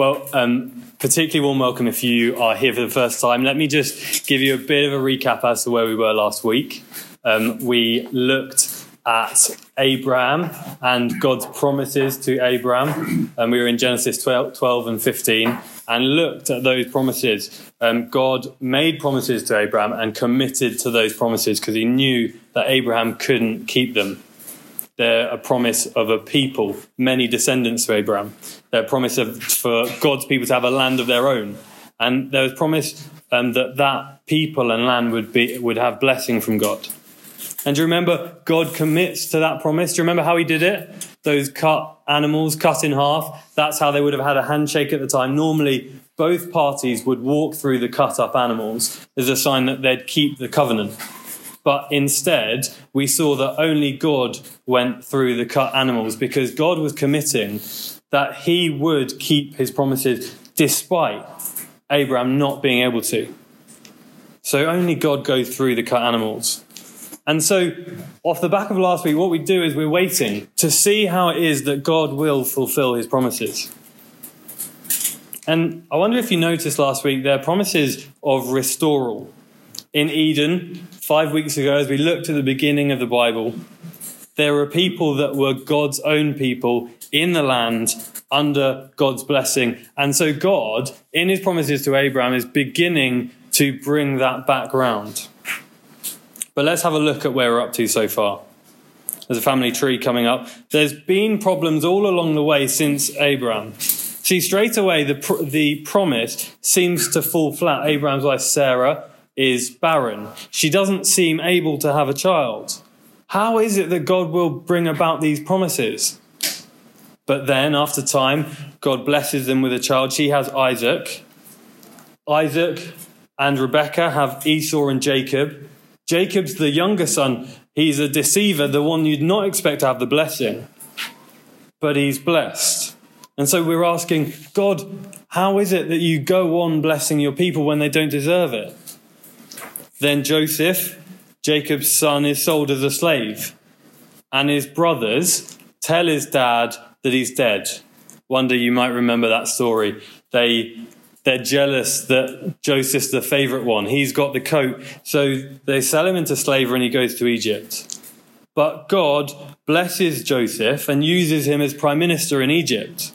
Well, um, particularly warm welcome if you are here for the first time. Let me just give you a bit of a recap as to where we were last week. Um, we looked at Abraham and God's promises to Abraham, and we were in Genesis 12, 12 and 15 and looked at those promises. Um, God made promises to Abraham and committed to those promises because he knew that Abraham couldn't keep them. They're a promise of a people, many descendants to Abraham. They're a promise of, for God's people to have a land of their own. And there was promise um, that that people and land would, be, would have blessing from God. And do you remember God commits to that promise? Do you remember how he did it? Those cut animals cut in half. That's how they would have had a handshake at the time. Normally, both parties would walk through the cut up animals as a sign that they'd keep the covenant. But instead, we saw that only God went through the cut animals because God was committing that he would keep his promises despite Abraham not being able to. So only God goes through the cut animals. And so, off the back of last week, what we do is we're waiting to see how it is that God will fulfill his promises. And I wonder if you noticed last week, there are promises of restoral. In Eden, five weeks ago, as we looked at the beginning of the Bible, there were people that were God's own people in the land under God's blessing. And so God, in his promises to Abraham, is beginning to bring that back round. But let's have a look at where we're up to so far. There's a family tree coming up. There's been problems all along the way since Abraham. See, straight away, the, the promise seems to fall flat. Abraham's wife, Sarah, is barren. She doesn't seem able to have a child. How is it that God will bring about these promises? But then, after time, God blesses them with a child. She has Isaac. Isaac and Rebekah have Esau and Jacob. Jacob's the younger son. He's a deceiver, the one you'd not expect to have the blessing. But he's blessed. And so we're asking, God, how is it that you go on blessing your people when they don't deserve it? Then Joseph, Jacob's son, is sold as a slave, and his brothers tell his dad that he's dead. Wonder you might remember that story. They they're jealous that Joseph's the favorite one. He's got the coat, so they sell him into slavery and he goes to Egypt. But God blesses Joseph and uses him as prime minister in Egypt.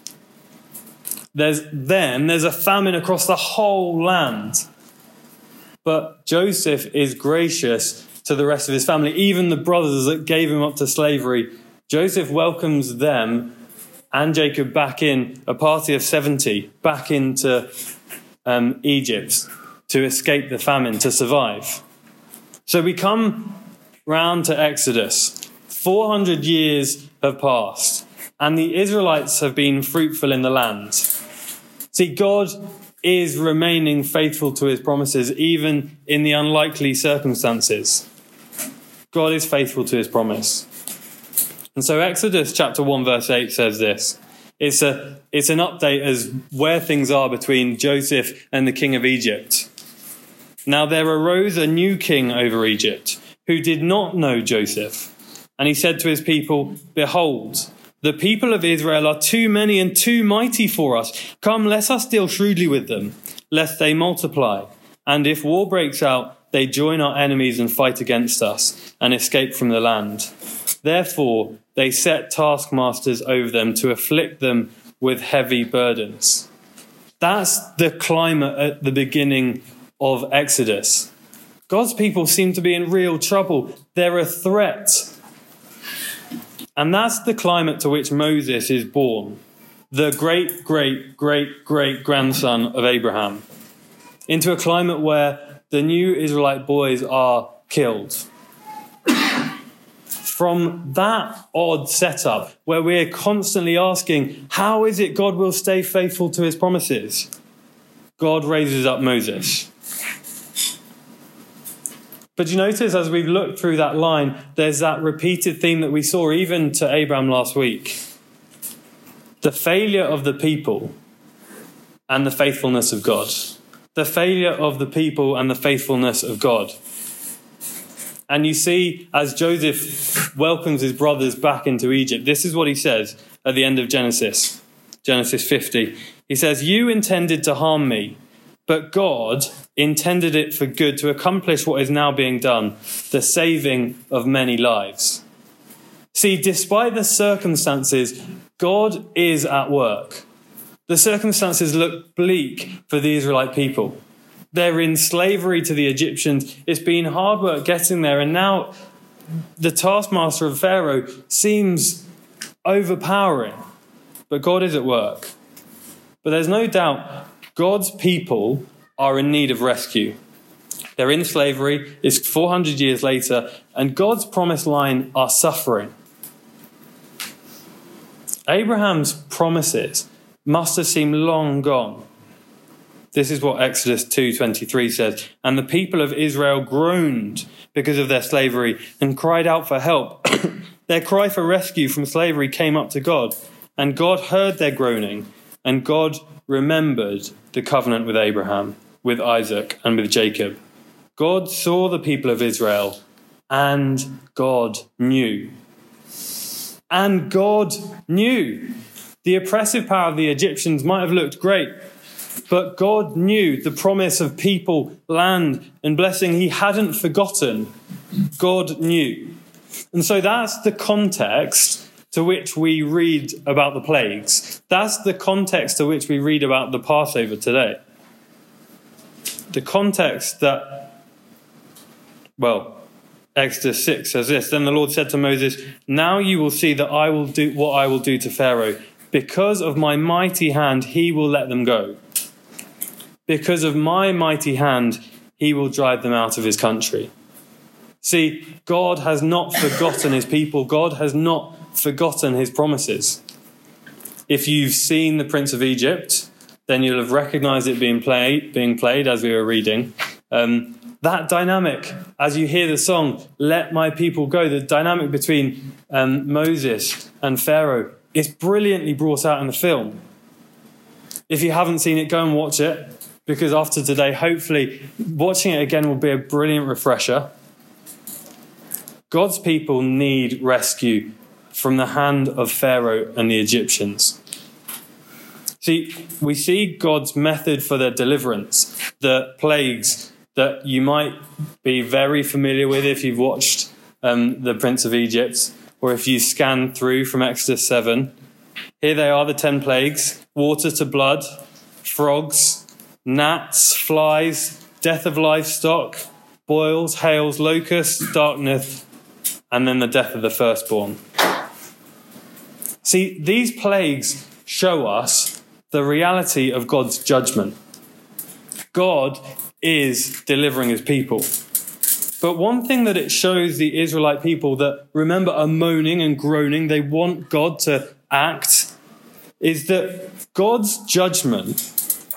There's then there's a famine across the whole land. But Joseph is gracious to the rest of his family, even the brothers that gave him up to slavery. Joseph welcomes them and Jacob back in, a party of 70, back into um, Egypt to escape the famine, to survive. So we come round to Exodus. 400 years have passed, and the Israelites have been fruitful in the land. See, God is remaining faithful to his promises, even in the unlikely circumstances. God is faithful to his promise. And so Exodus chapter 1 verse 8 says this. It's a it's an update as where things are between Joseph and the king of Egypt. Now there arose a new king over Egypt who did not know Joseph. And he said to his people, Behold, the people of Israel are too many and too mighty for us. Come, let us deal shrewdly with them, lest they multiply. And if war breaks out, they join our enemies and fight against us and escape from the land. Therefore, they set taskmasters over them to afflict them with heavy burdens. That's the climate at the beginning of Exodus. God's people seem to be in real trouble. They're a threat and that's the climate to which Moses is born, the great, great, great, great grandson of Abraham, into a climate where the new Israelite boys are killed. From that odd setup, where we're constantly asking, how is it God will stay faithful to his promises? God raises up Moses. But you notice as we've looked through that line, there's that repeated theme that we saw even to Abraham last week the failure of the people and the faithfulness of God. The failure of the people and the faithfulness of God. And you see, as Joseph welcomes his brothers back into Egypt, this is what he says at the end of Genesis. Genesis 50. He says, You intended to harm me, but God intended it for good to accomplish what is now being done, the saving of many lives. See, despite the circumstances, God is at work. The circumstances look bleak for the Israelite people. They're in slavery to the Egyptians. It's been hard work getting there, and now the taskmaster of Pharaoh seems overpowering. But God is at work. But there's no doubt God's people are in need of rescue. They're in slavery, it's 400 years later, and God's promised line are suffering. Abraham's promises must have seemed long gone. This is what Exodus 2:23 says, and the people of Israel groaned because of their slavery and cried out for help. their cry for rescue from slavery came up to God, and God heard their groaning, and God remembered the covenant with Abraham, with Isaac, and with Jacob. God saw the people of Israel, and God knew. And God knew. The oppressive power of the Egyptians might have looked great, but God knew the promise of people, land, and blessing. He hadn't forgotten. God knew. And so that's the context to which we read about the plagues. That's the context to which we read about the Passover today. The context that, well, Exodus 6 says this Then the Lord said to Moses, Now you will see that I will do what I will do to Pharaoh. Because of my mighty hand, he will let them go. Because of my mighty hand, he will drive them out of his country. See, God has not forgotten his people. God has not forgotten his promises. If you've seen The Prince of Egypt, then you'll have recognized it being played, being played as we were reading. Um, that dynamic, as you hear the song, Let My People Go, the dynamic between um, Moses and Pharaoh, is brilliantly brought out in the film. If you haven't seen it, go and watch it, because after today, hopefully, watching it again will be a brilliant refresher. God's people need rescue from the hand of Pharaoh and the Egyptians. See, we see God's method for their deliverance, the plagues that you might be very familiar with if you've watched um, The Prince of Egypt or if you scan through from Exodus 7. Here they are, the 10 plagues water to blood, frogs, gnats, flies, death of livestock, boils, hails, locusts, darkness, and then the death of the firstborn. See, these plagues show us the reality of God's judgment. God is delivering his people. But one thing that it shows the Israelite people that remember are moaning and groaning, they want God to act, is that God's judgment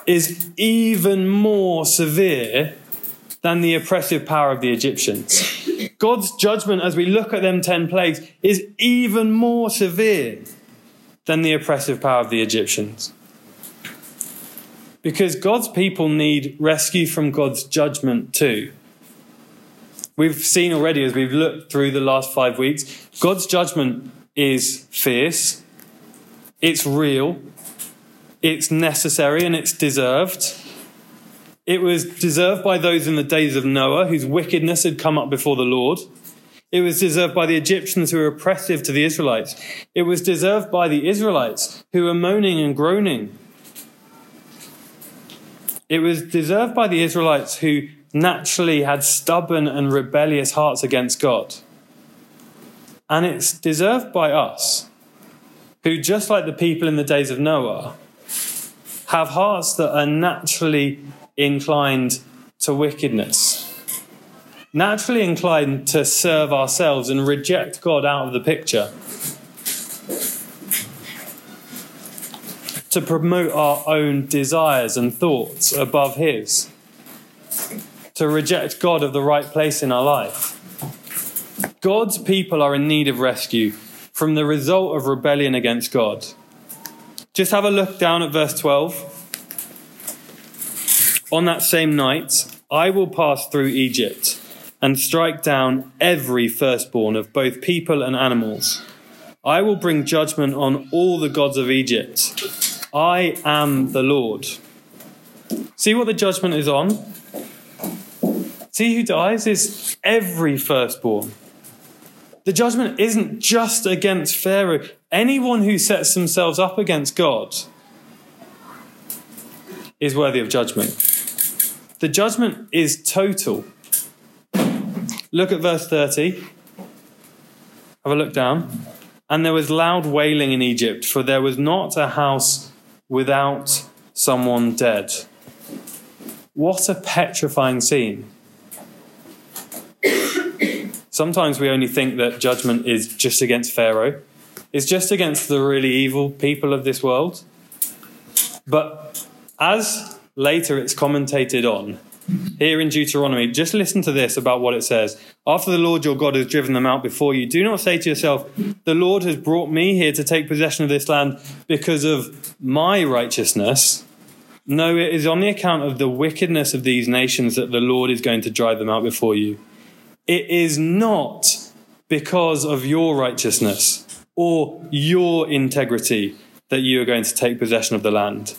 is even more severe than the oppressive power of the Egyptians. God's judgment, as we look at them 10 plagues, is even more severe than the oppressive power of the Egyptians. Because God's people need rescue from God's judgment too. We've seen already as we've looked through the last five weeks, God's judgment is fierce, it's real, it's necessary, and it's deserved. It was deserved by those in the days of Noah whose wickedness had come up before the Lord. It was deserved by the Egyptians who were oppressive to the Israelites. It was deserved by the Israelites who were moaning and groaning. It was deserved by the Israelites who naturally had stubborn and rebellious hearts against God. And it's deserved by us, who, just like the people in the days of Noah, have hearts that are naturally inclined to wickedness naturally inclined to serve ourselves and reject God out of the picture. To promote our own desires and thoughts above His. To reject God of the right place in our life. God's people are in need of rescue from the result of rebellion against God. Just have a look down at verse 12. On that same night, I will pass through Egypt and strike down every firstborn of both people and animals. I will bring judgment on all the gods of Egypt. I am the Lord. See what the judgment is on? See who dies is every firstborn. The judgment isn't just against Pharaoh. Anyone who sets themselves up against God is worthy of judgment. The judgment is total. Look at verse 30. Have a look down. And there was loud wailing in Egypt, for there was not a house without someone dead. What a petrifying scene. Sometimes we only think that judgment is just against Pharaoh, it's just against the really evil people of this world. But as later it's commentated on, here in Deuteronomy, just listen to this about what it says. After the Lord your God has driven them out before you, do not say to yourself, The Lord has brought me here to take possession of this land because of my righteousness. No, it is on the account of the wickedness of these nations that the Lord is going to drive them out before you. It is not because of your righteousness or your integrity that you are going to take possession of the land,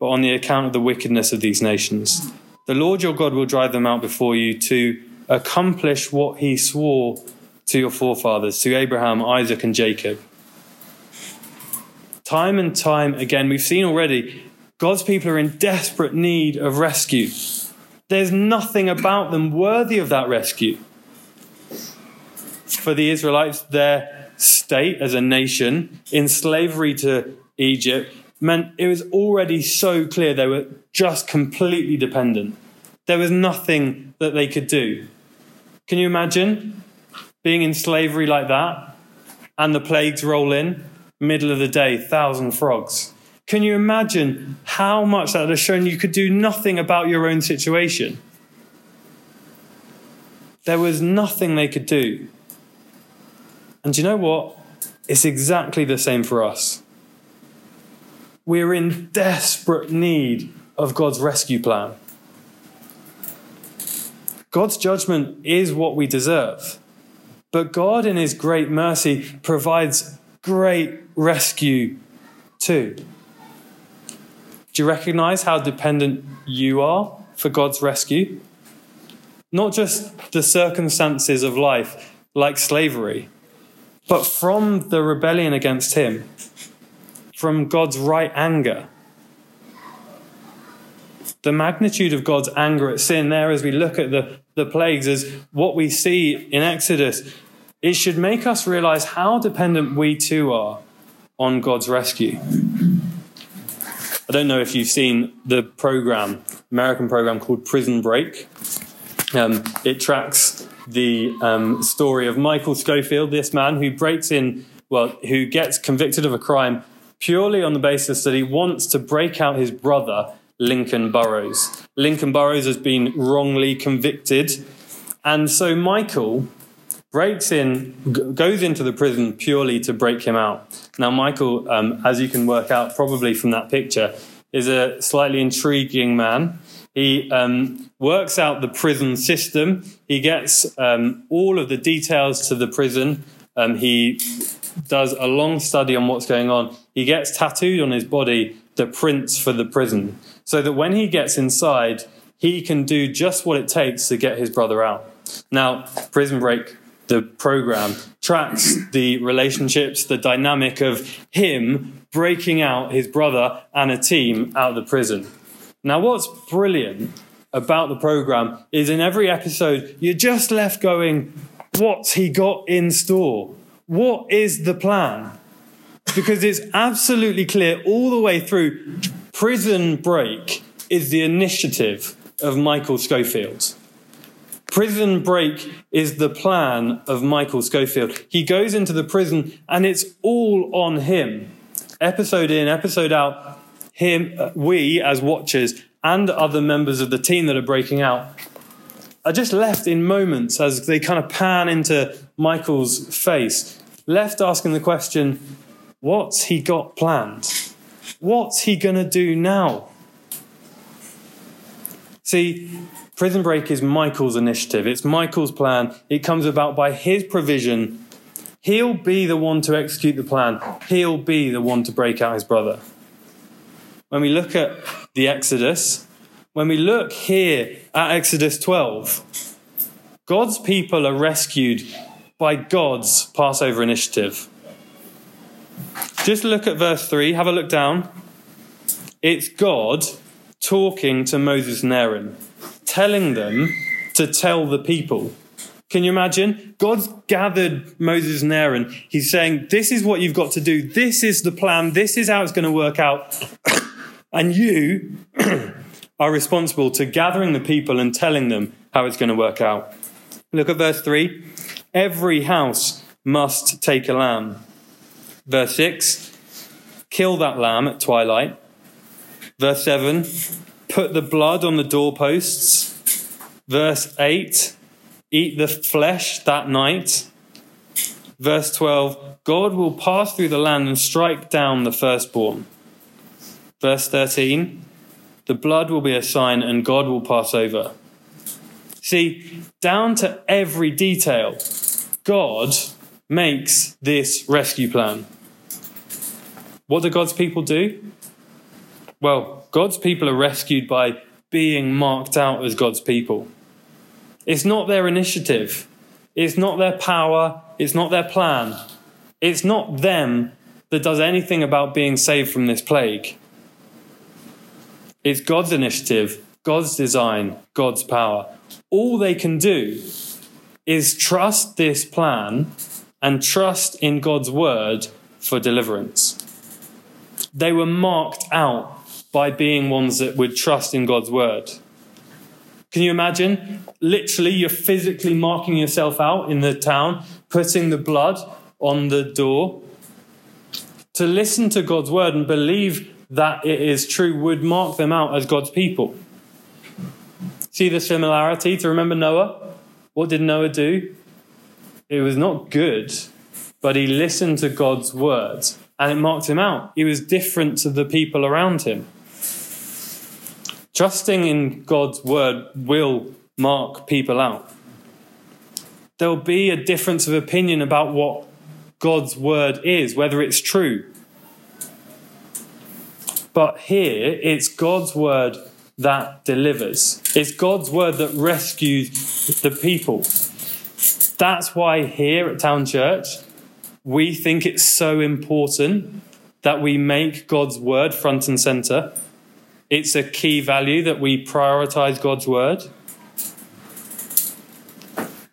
but on the account of the wickedness of these nations. The Lord your God will drive them out before you to accomplish what he swore to your forefathers, to Abraham, Isaac, and Jacob. Time and time again, we've seen already God's people are in desperate need of rescue. There's nothing about them worthy of that rescue. For the Israelites, their state as a nation in slavery to Egypt meant it was already so clear they were just completely dependent. There was nothing that they could do. Can you imagine being in slavery like that and the plagues roll in, middle of the day, thousand frogs? Can you imagine how much that have shown you could do nothing about your own situation? There was nothing they could do. And you know what? It's exactly the same for us. We're in desperate need of God's rescue plan. God's judgment is what we deserve. But God, in His great mercy, provides great rescue too. Do you recognize how dependent you are for God's rescue? Not just the circumstances of life, like slavery, but from the rebellion against Him from God's right anger. The magnitude of God's anger at sin, there, as we look at the, the plagues, is what we see in Exodus. It should make us realize how dependent we too are on God's rescue. I don't know if you've seen the program, American program called Prison Break. Um, it tracks the um, story of Michael Scofield, this man who breaks in, well, who gets convicted of a crime purely on the basis that he wants to break out his brother, Lincoln Burrows. Lincoln Burrows has been wrongly convicted. And so Michael breaks in, goes into the prison purely to break him out. Now, Michael, um, as you can work out probably from that picture, is a slightly intriguing man. He um, works out the prison system. He gets um, all of the details to the prison. Um, he does a long study on what's going on. He gets tattooed on his body the prints for the prison so that when he gets inside, he can do just what it takes to get his brother out. Now, Prison Break, the program, tracks the relationships, the dynamic of him breaking out his brother and a team out of the prison. Now, what's brilliant about the program is in every episode, you're just left going, What's he got in store? What is the plan? Because it's absolutely clear all the way through. Prison Break is the initiative of Michael Scofield. Prison Break is the plan of Michael Scofield. He goes into the prison and it's all on him. Episode in, episode out, him, uh, we as watchers and other members of the team that are breaking out are just left in moments as they kind of pan into Michael's face, left asking the question, what's he got planned? What's he going to do now? See, Prison Break is Michael's initiative. It's Michael's plan. It comes about by his provision. He'll be the one to execute the plan. He'll be the one to break out his brother. when we look at the Exodus, when we look here at Exodus 12, God's people are rescued by God's Passover initiative. Just look at verse 3, have a look down. It's God talking to Moses and Aaron, telling them to tell the people. Can you imagine? God's gathered Moses and Aaron. He's saying, This is what you've got to do. This is the plan. This is how it's going to work out. and you are responsible to gathering the people and telling them how it's going to work out. Look at verse 3. Every house must take a lamb. Verse 6. Kill that lamb at twilight. Verse 7. Put the blood on the doorposts. Verse 8 eat the flesh that night. Verse 12 God will pass through the land and strike down the firstborn. Verse 13 The blood will be a sign and God will pass over. See, down to every detail, God makes this rescue plan. What do God's people do? Well, God's people are rescued by being marked out as God's people. It's not their initiative. It's not their power. It's not their plan. It's not them that does anything about being saved from this plague. It's God's initiative, God's design, God's power. All they can do is trust this plan and trust in God's word for deliverance. They were marked out by being ones that would trust in God's word. Can you imagine? Literally, you're physically marking yourself out in the town, putting the blood on the door. To listen to God's word and believe that it is true would mark them out as God's people. See the similarity to remember Noah? What did Noah do? It was not good, but he listened to God's words and it marked him out. He was different to the people around him. Trusting in God's word will mark people out. There'll be a difference of opinion about what God's word is, whether it's true. But here, it's God's word that delivers. It's God's word that rescues the people. That's why here at Town Church, we think it's so important that we make God's word front and center it's a key value that we prioritize God's word.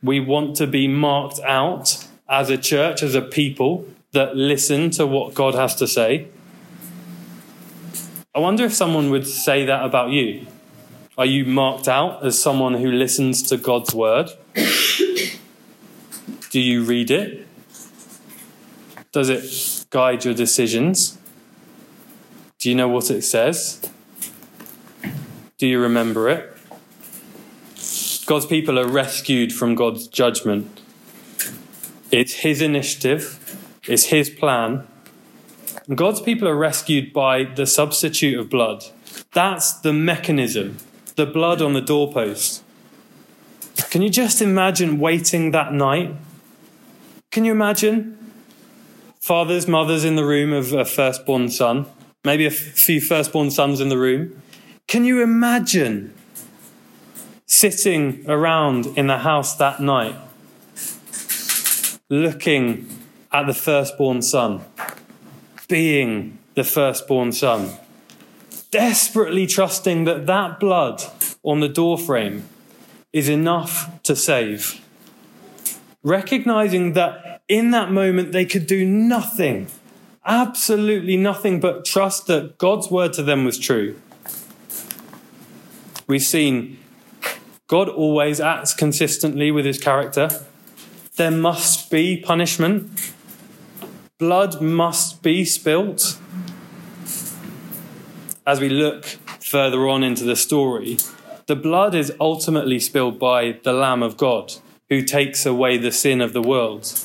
We want to be marked out as a church, as a people that listen to what God has to say. I wonder if someone would say that about you. Are you marked out as someone who listens to God's word? Do you read it? Does it guide your decisions? Do you know what it says? Do you remember it? God's people are rescued from God's judgment. It's His initiative, it's His plan. And God's people are rescued by the substitute of blood. That's the mechanism, the blood on the doorpost. Can you just imagine waiting that night? Can you imagine fathers, mothers in the room of a firstborn son, maybe a few firstborn sons in the room? Can you imagine sitting around in the house that night, looking at the firstborn son, being the firstborn son, desperately trusting that that blood on the doorframe is enough to save? Recognizing that in that moment they could do nothing, absolutely nothing but trust that God's word to them was true We've seen God always acts consistently with his character. There must be punishment. Blood must be spilt. As we look further on into the story, the blood is ultimately spilled by the Lamb of God who takes away the sin of the world.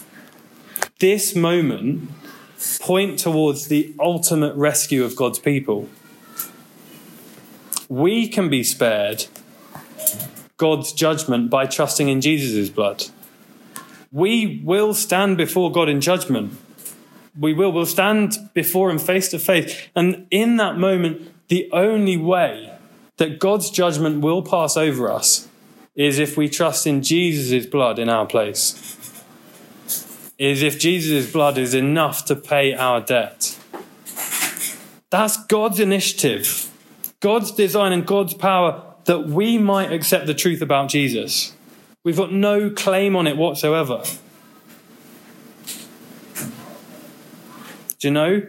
This moment point towards the ultimate rescue of God's people we can be spared God's judgment by trusting in Jesus' blood. We will stand before God in judgment. We will. We'll stand before Him face to face. And in that moment, the only way that God's judgment will pass over us is if we trust in Jesus' blood in our place. Is if Jesus' blood is enough to pay our debt. That's God's initiative, God's design, and God's power that we might accept the truth about Jesus. We've got no claim on it whatsoever. Do you know?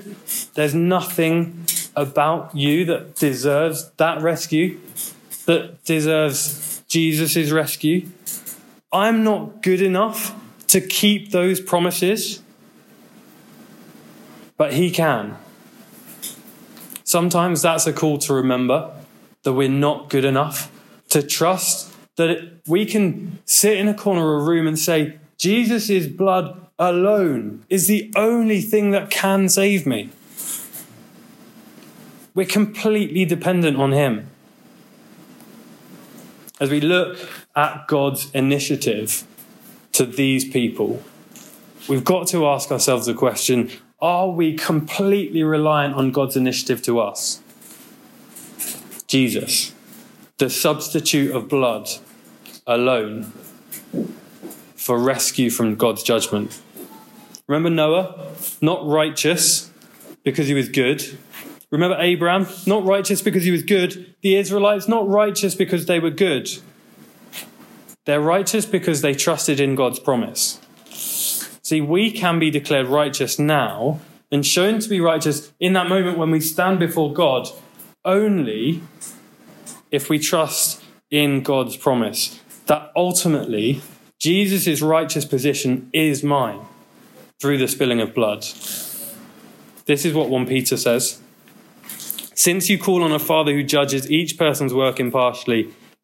There's nothing about you that deserves that rescue, that deserves Jesus' rescue. I'm not good enough to keep those promises, but He can. Sometimes that's a call to remember that we're not good enough, to trust that we can sit in a corner of a room and say, Jesus' blood alone is the only thing that can save me. We're completely dependent on Him. As we look at God's initiative to these people, we've got to ask ourselves the question are we completely reliant on God's initiative to us? Jesus, the substitute of blood alone for rescue from God's judgment. Remember Noah? Not righteous because he was good. Remember Abraham? Not righteous because he was good. The Israelites? Not righteous because they were good. They're righteous because they trusted in God's promise. See, we can be declared righteous now and shown to be righteous in that moment when we stand before God only if we trust in God's promise that ultimately Jesus' righteous position is mine through the spilling of blood. This is what 1 Peter says. Since you call on a Father who judges each person's work impartially,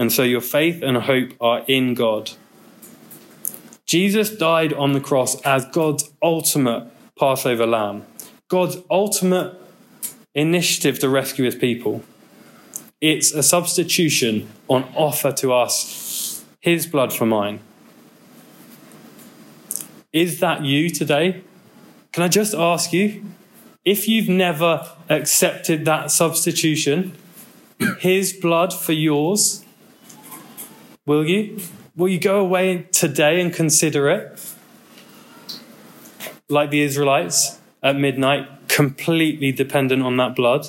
and so your faith and hope are in God. Jesus died on the cross as God's ultimate Passover lamb, God's ultimate initiative to rescue his people. It's a substitution on offer to us, his blood for mine. Is that you today? Can I just ask you, if you've never accepted that substitution, his blood for yours, will you? Will you go away today and consider it? Like the Israelites at midnight, completely dependent on that blood.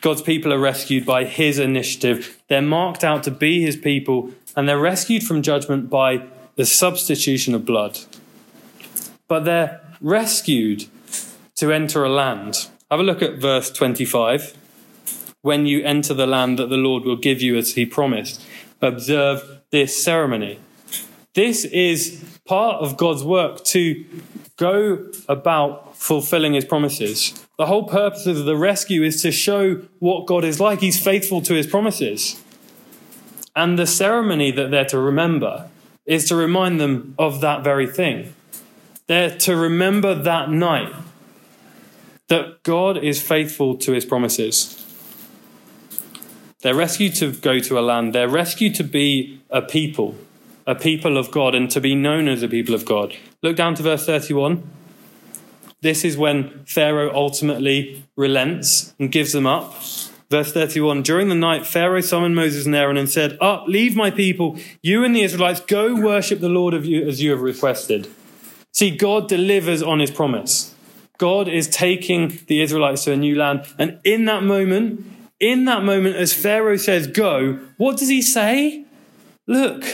God's people are rescued by his initiative. They're marked out to be his people, and they're rescued from judgment by the substitution of blood but they're rescued to enter a land. Have a look at verse 25. When you enter the land that the Lord will give you as he promised, observe this ceremony. This is part of God's work to go about fulfilling his promises. The whole purpose of the rescue is to show what God is like. He's faithful to his promises. And the ceremony that they're to remember is to remind them of that very thing. They're to remember that night that God is faithful to his promises. They're rescued to go to a land. They're rescued to be a people, a people of God, and to be known as a people of God. Look down to verse 31. This is when Pharaoh ultimately relents and gives them up. Verse 31 During the night, Pharaoh summoned Moses and Aaron and said, Up, leave my people. You and the Israelites, go worship the Lord of you as you have requested. See, God delivers on his promise. God is taking the Israelites to a new land. And in that moment, in that moment, as Pharaoh says, go, what does he say? Look,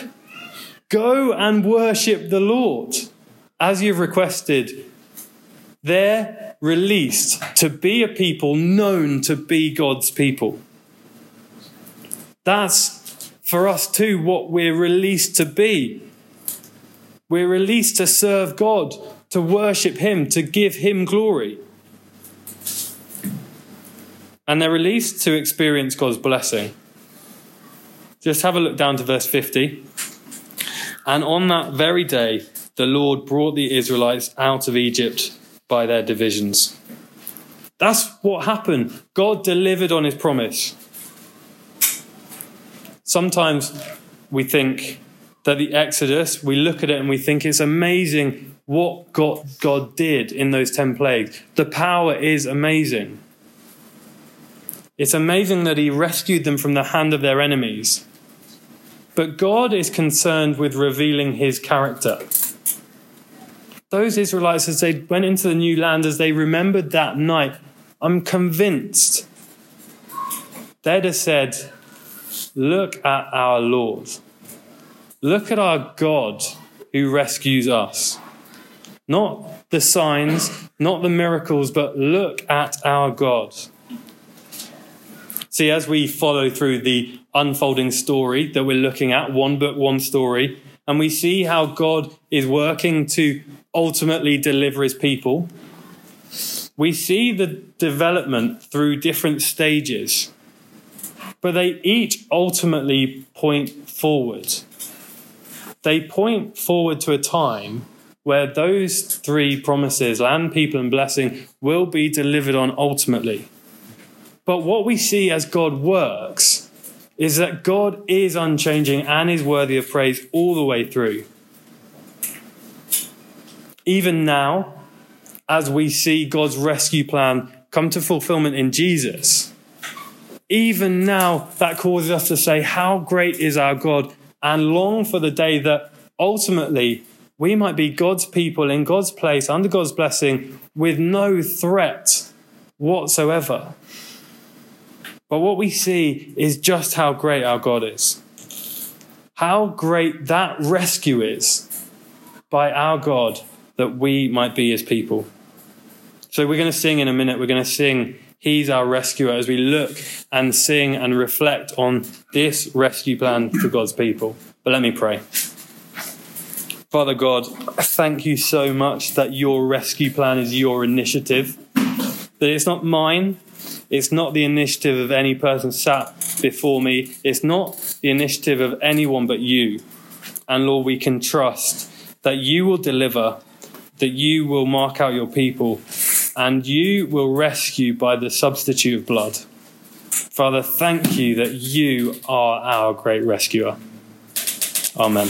go and worship the Lord as you've requested. They're released to be a people known to be God's people. That's for us too what we're released to be. We're released to serve God, to worship Him, to give Him glory. And they're released to experience God's blessing. Just have a look down to verse 50. And on that very day, the Lord brought the Israelites out of Egypt by their divisions. That's what happened. God delivered on his promise. Sometimes we think that the Exodus, we look at it and we think it's amazing what God, God did in those 10 plagues. The power is amazing. It's amazing that he rescued them from the hand of their enemies. But God is concerned with revealing his character. Those Israelites, as they went into the new land, as they remembered that night, I'm convinced they'd have said, Look at our Lord. Look at our God who rescues us. Not the signs, not the miracles, but look at our God. See, as we follow through the unfolding story that we're looking at, one book, one story, and we see how God is working to ultimately deliver his people, we see the development through different stages, but they each ultimately point forward. They point forward to a time where those three promises land, people, and blessing will be delivered on ultimately. But what we see as God works is that God is unchanging and is worthy of praise all the way through. Even now, as we see God's rescue plan come to fulfillment in Jesus, even now that causes us to say, How great is our God, and long for the day that ultimately we might be God's people in God's place, under God's blessing, with no threat whatsoever. But what we see is just how great our God is. How great that rescue is by our God that we might be his people. So we're going to sing in a minute. We're going to sing He's our rescuer as we look and sing and reflect on this rescue plan for God's people. But let me pray. Father God, thank you so much that your rescue plan is your initiative, that it's not mine, it's not the initiative of any person sat before me. It's not the initiative of anyone but you. And Lord, we can trust that you will deliver, that you will mark out your people, and you will rescue by the substitute of blood. Father, thank you that you are our great rescuer. Amen.